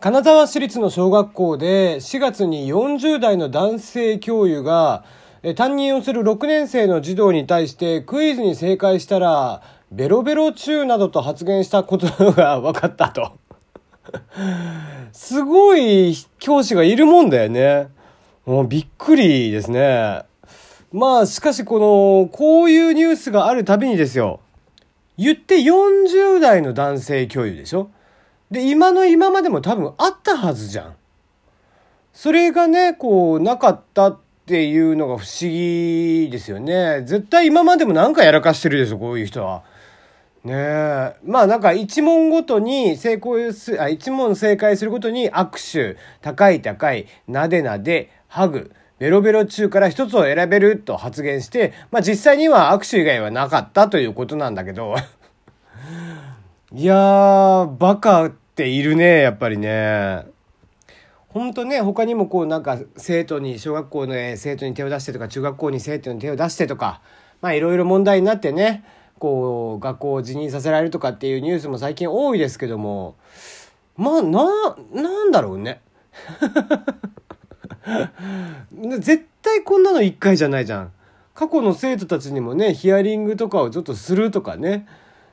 金沢市立の小学校で4月に40代の男性教諭が担任をする6年生の児童に対してクイズに正解したらベロベロ中などと発言したことが分かったと。すごい教師がいるもんだよね。もうびっくりですね。まあしかしこの、こういうニュースがあるたびにですよ。言って40代の男性教諭でしょで、今の今までも多分あったはずじゃん。それがね、こう、なかったっていうのが不思議ですよね。絶対今までもなんかやらかしてるでしょ、こういう人は。ねえ。まあなんか一問ごとに成功す、あ、一問正解するごとに握手、高い高い、なでなで、ハグ、ベロベロ中から一つを選べると発言して、まあ実際には握手以外はなかったということなんだけど。いやー、バカっているね、やっぱりね。ほんとね、他にもこうなんか生徒に、小学校の生徒に手を出してとか、中学校に生徒に手を出してとか、まあいろいろ問題になってね、こう学校を辞任させられるとかっていうニュースも最近多いですけども、まあな、なんだろうね。絶対こんなの一回じゃないじゃん。過去の生徒たちにもね、ヒアリングとかをちょっとするとかね、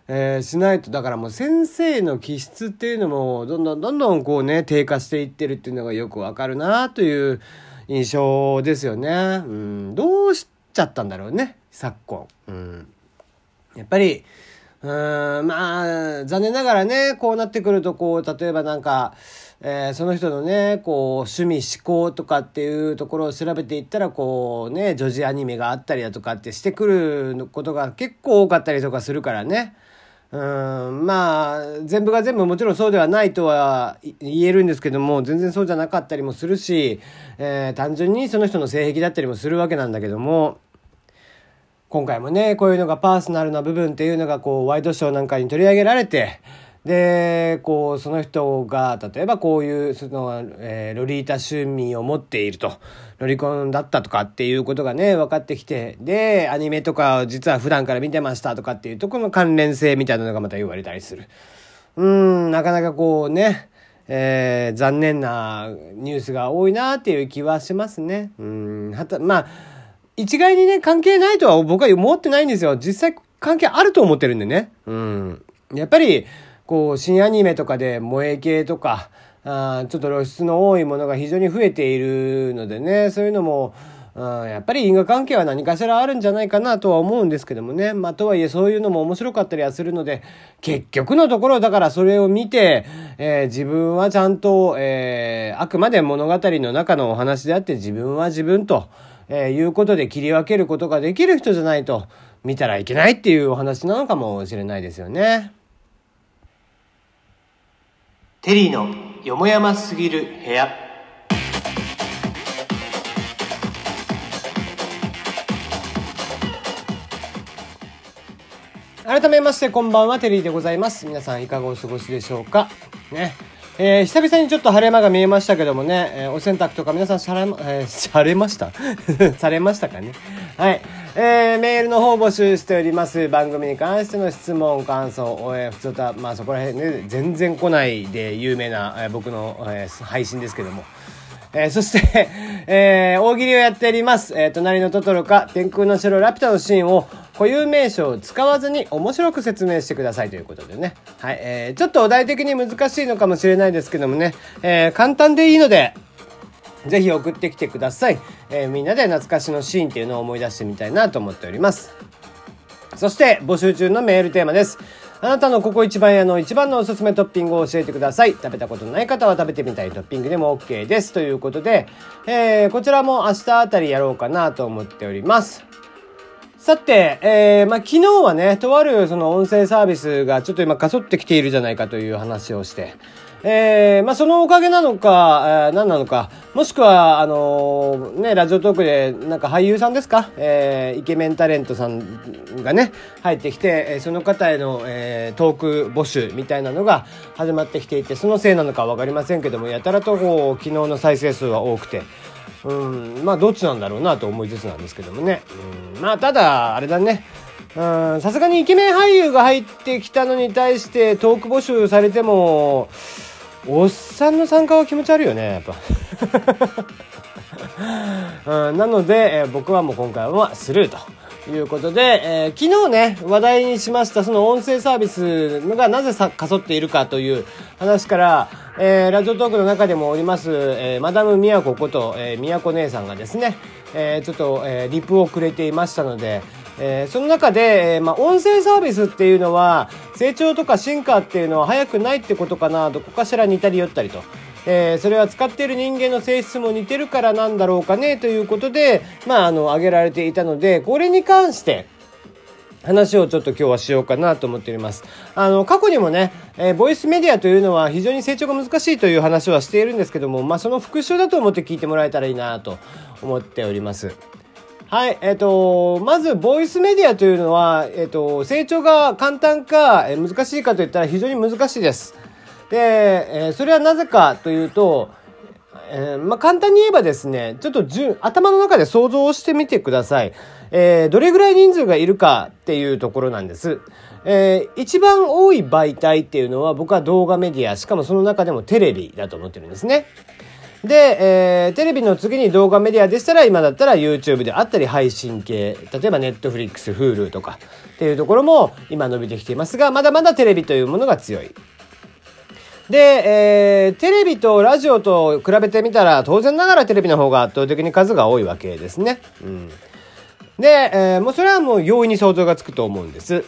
えー、しないと、だからもう先生の気質っていうのも、どんどんどんどんこうね、低下していってるっていうのがよくわかるなという印象ですよね。うん、どうしちゃったんだろうね、昨今。うん。やっぱり、うん、まあ、残念ながらね、こうなってくると、こう、例えばなんか、えー、その人のね、こう、趣味、思考とかっていうところを調べていったら、こうね、女児アニメがあったりだとかってしてくることが結構多かったりとかするからね。うん、まあ、全部が全部もちろんそうではないとは言えるんですけども、全然そうじゃなかったりもするし、えー、単純にその人の性癖だったりもするわけなんだけども、今回もね、こういうのがパーソナルな部分っていうのがこう、ワイドショーなんかに取り上げられて、で、こう、その人が、例えばこういう、その、えー、ロリータ趣味を持っていると、ロリコンだったとかっていうことがね、分かってきて、で、アニメとか実は普段から見てましたとかっていうとこの関連性みたいなのがまた言われたりする。うん、なかなかこうね、えー、残念なニュースが多いなっていう気はしますね。うん、はた、まあ、一概にね、関係ないとは僕は思ってないんですよ。実際関係あると思ってるんでね。うん。やっぱり、こう、新アニメとかで萌え系とか、あちょっと露出の多いものが非常に増えているのでね、そういうのも、あやっぱり因果関係は何かしらあるんじゃないかなとは思うんですけどもね。まあ、とはいえそういうのも面白かったりはするので、結局のところだからそれを見て、えー、自分はちゃんと、えー、あくまで物語の中のお話であって自分は自分と、えー、いうことで切り分けることができる人じゃないと見たらいけないっていうお話なのかもしれないですよね。テリーのよもやますぎる部屋。改めましてこんばんはテリーでございます。皆さんいかがお過ごしでしょうか？ね。えー、久々にちょっと晴れ間が見えましたけどもね、えー、お洗濯とか皆さんされ、えー、されました？されましたかね？はい。えー、メールの方募集しております。番組に関しての質問、感想、えー、普通とまあそこら辺ね、全然来ないで有名な、えー、僕の、えー、配信ですけども。えー、そして、えー、大喜利をやっております。えー、隣のトトロか、天空の城ラピュタのシーンを固有名称を使わずに面白く説明してくださいということでね。はい、えー、ちょっとお題的に難しいのかもしれないですけどもね、えー、簡単でいいので、ぜひ送ってきてください。えー、みんなで懐かしのシーンっていうのを思い出してみたいなと思っております。そして、募集中のメールテーマです。あなたのここ一番屋の一番のおすすめトッピングを教えてください。食べたことない方は食べてみたいトッピングでも OK です。ということで、えー、こちらも明日あたりやろうかなと思っております。さて、えー、まあ、昨日はね、とあるその音声サービスがちょっと今かそってきているじゃないかという話をして、えー、まあ、そのおかげなのか、えー、何なのか、もしくは、あのー、ね、ラジオトークで、なんか俳優さんですか？えー、イケメンタレントさんがね、入ってきて、えー、その方への、えー、トーク募集みたいなのが始まってきていて、そのせいなのかわかりませんけども、やたらとこう、昨日の再生数は多くて、うん、まあ、どっちなんだろうなと思いつつなんですけどもね。うん、まあ、ただ、あれだね。さすがにイケメン俳優が入ってきたのに対してトーク募集されても、おっさんの参加は気持ち悪いよねやっぱうん、なので、えー、僕はもう今回はスルーと。いうことで、えー、昨日ね、話題にしましたその音声サービスがなぜさかそっているかという話から、えー、ラジオトークの中でもおります、えー、マダム宮子ここと、えー、宮子姉さんがですね、えー、ちょっと、えー、リプをくれていましたので、えー、その中で、えー、まあ、音声サービスっていうのは成長とか進化っていうのは早くないってことかなどこかしら似たり寄ったりと。えー、それは使っている人間の性質も似てるからなんだろうかねということで、まあ、あの、挙げられていたので、これに関して、話をちょっと今日はしようかなと思っております。あの、過去にもね、えー、ボイスメディアというのは非常に成長が難しいという話はしているんですけども、まあ、その復習だと思って聞いてもらえたらいいなと思っております。はい、えっ、ー、と、まず、ボイスメディアというのは、えっ、ー、と、成長が簡単か、難しいかといったら非常に難しいです。で、えー、それはなぜかというと、えー、まあ、簡単に言えばですね、ちょっと頭の中で想像をしてみてください。えー、どれぐらい人数がいるかっていうところなんです。えー、一番多い媒体っていうのは僕は動画メディア、しかもその中でもテレビだと思ってるんですね。で、えー、テレビの次に動画メディアでしたら今だったら YouTube であったり配信系、例えば Netflix、Hulu とかっていうところも今伸びてきていますが、まだまだテレビというものが強い。で、えー、テレビとラジオと比べてみたら、当然ながらテレビの方が圧倒的に数が多いわけですね。うん。で、えー、もうそれはもう容易に想像がつくと思うんです。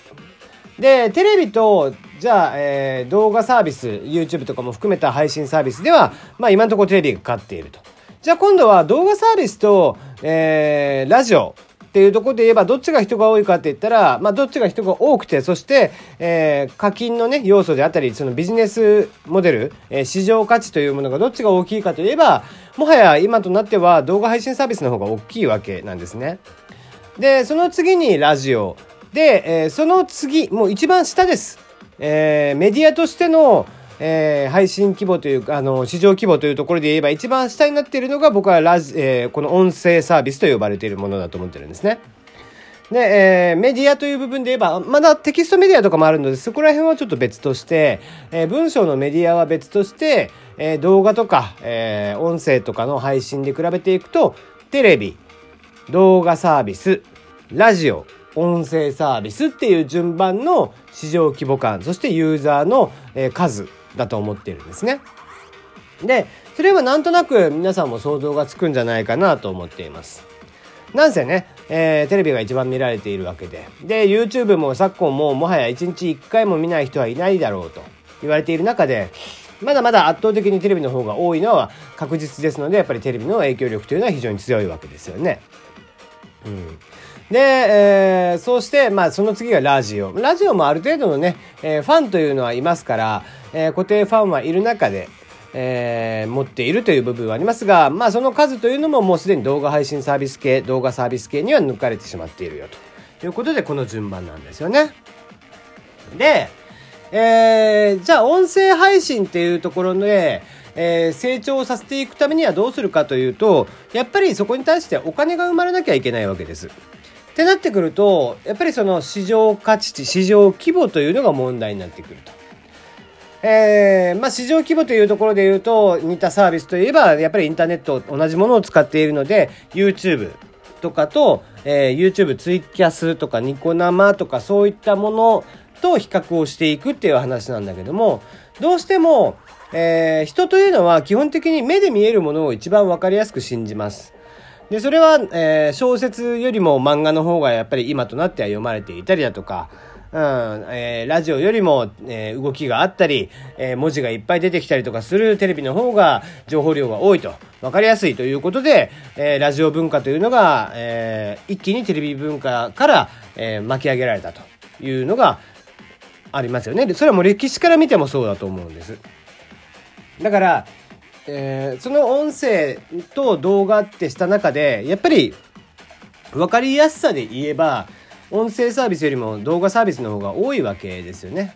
で、テレビと、じゃあ、えー、動画サービス、YouTube とかも含めた配信サービスでは、まあ今のところテレビが勝っていると。じゃあ今度は動画サービスと、えー、ラジオっていうところで言えばどっちが人が多いかって言ったら、まあ、どっちが人が多くてそして、えー、課金のね要素であったりそのビジネスモデル、えー、市場価値というものがどっちが大きいかといえばもはや今となっては動画配信サービスの方が大きいわけなんですね。でその次にラジオで、えー、その次もう一番下です。えー、メディアとしてのえー、配信規模というか、あの、市場規模というところで言えば一番下になっているのが僕はラジ、えー、この音声サービスと呼ばれているものだと思ってるんですね。で、えー、メディアという部分で言えば、まだテキストメディアとかもあるので、そこら辺はちょっと別として、えー、文章のメディアは別として、えー、動画とか、えー、音声とかの配信で比べていくと、テレビ、動画サービス、ラジオ、音声サービスっていう順番の市場規模感、そしてユーザーの数だと思ってるんですね。で、それはなんとなく皆さんも想像がつくんじゃないかなと思っています。なんせね、えー、テレビが一番見られているわけで。で、YouTube も昨今ももはや1日1回も見ない人はいないだろうと言われている中で、まだまだ圧倒的にテレビの方が多いのは確実ですので、やっぱりテレビの影響力というのは非常に強いわけですよね。うん。で、えー、そして、まあ、その次がラジオ。ラジオもある程度のね、えー、ファンというのはいますから、えー、固定ファンはいる中で、えー、持っているという部分はありますが、まあ、その数というのももうすでに動画配信サービス系、動画サービス系には抜かれてしまっているよということで、この順番なんですよね。で、えー、じゃあ音声配信っていうところで、えー、成長させていくためにはどうするかというと、やっぱりそこに対してお金が生まれなきゃいけないわけです。ってなってくると、やっぱりその市場価値、市場規模というのが問題になってくると。えー、まあ市場規模というところで言うと、似たサービスといえば、やっぱりインターネット同じものを使っているので、YouTube とかと、えー、YouTube ツイキャスとかニコ生とかそういったものと比較をしていくっていう話なんだけども、どうしても、えー、人というのは基本的に目で見えるものを一番わかりやすく信じます。で、それは、えー、小説よりも漫画の方がやっぱり今となっては読まれていたりだとか、うん、えー、ラジオよりも、えー、動きがあったり、えー、文字がいっぱい出てきたりとかするテレビの方が情報量が多いと、わかりやすいということで、えー、ラジオ文化というのが、えー、一気にテレビ文化から、えー、巻き上げられたというのがありますよね。で、それはもう歴史から見てもそうだと思うんです。だから、えー、その音声と動画ってした中で、やっぱり分かりやすさで言えば、音声サービスよりも動画サービスの方が多いわけですよね。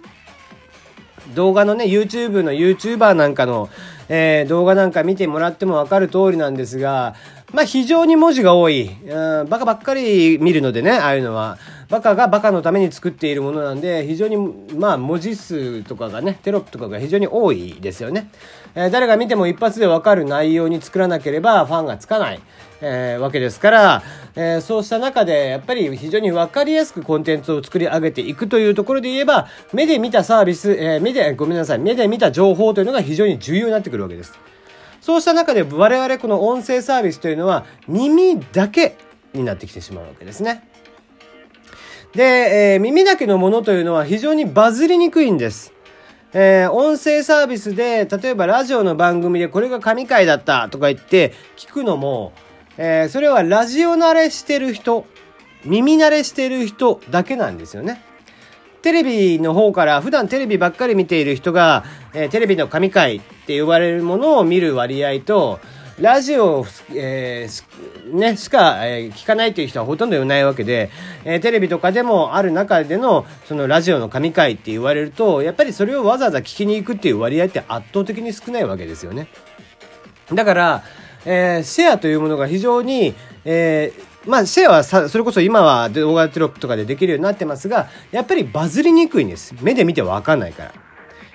動画のね、YouTube の YouTuber なんかの、えー、動画なんか見てもらっても分かる通りなんですが、まあ非常に文字が多い。うん、バカばっかり見るのでね、ああいうのは。バカがバカのために作っているものなんで、非常に、まあ、文字数とかがね、テロップとかが非常に多いですよね。えー、誰が見ても一発でわかる内容に作らなければファンがつかない。えー、わけですから、えー、そうした中でやっぱり非常に分かりやすくコンテンツを作り上げていくというところで言えば目で見たサービス、えー、目でごめんなさい目で見た情報というのが非常に重要になってくるわけです。そうした中で我々この音声サービスというのは耳だけになってきてしまうわけですね。で、えー、耳だけのものというのは非常にバズりにくいんです。えー、音声サービスで、例えばラジオの番組でこれが神回だったとか言って聞くのも、えー、それはラジオ慣れしてる人、耳慣れしてる人だけなんですよね。テレビの方から普段テレビばっかり見ている人が、えー、テレビの神回って呼ばれるものを見る割合と、ラジオ、えー、ね、しか、えー、聞かないという人はほとんどいないわけで、えー、テレビとかでもある中での、そのラジオの神回って言われると、やっぱりそれをわざわざ聞きに行くっていう割合って圧倒的に少ないわけですよね。だから、えー、シェアというものが非常に、えーまあ、シェアはさ、それこそ今は動画テロップとかでできるようになってますが、やっぱりバズりにくいんです。目で見てわかんないから。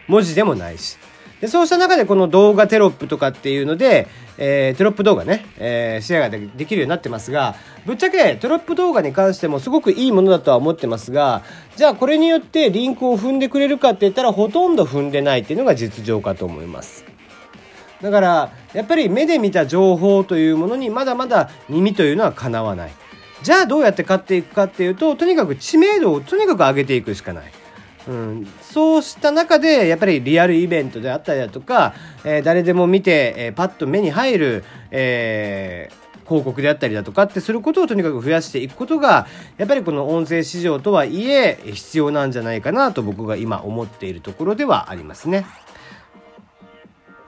文字でもないし。でそうした中でこの動画テロップとかっていうので、えー、テロップ動画ね、えー、シェアができるようになってますが、ぶっちゃけテロップ動画に関してもすごくいいものだとは思ってますが、じゃあこれによってリンクを踏んでくれるかって言ったらほとんど踏んでないっていうのが実情かと思います。だからやっぱり目で見た情報というものにまだまだ耳というのはかなわないじゃあどうやって買っていくかっていうととにかく知名度をとにかく上げていくしかない。うん、そうした中でやっぱりリアルイベントであったりだとか、えー、誰でも見て、えー、パッと目に入る、えー、広告であったりだとかってすることをとにかく増やしていくことがやっぱりこの音声市場とはいえ必要なんじゃないかなと僕が今思っているところではありますね。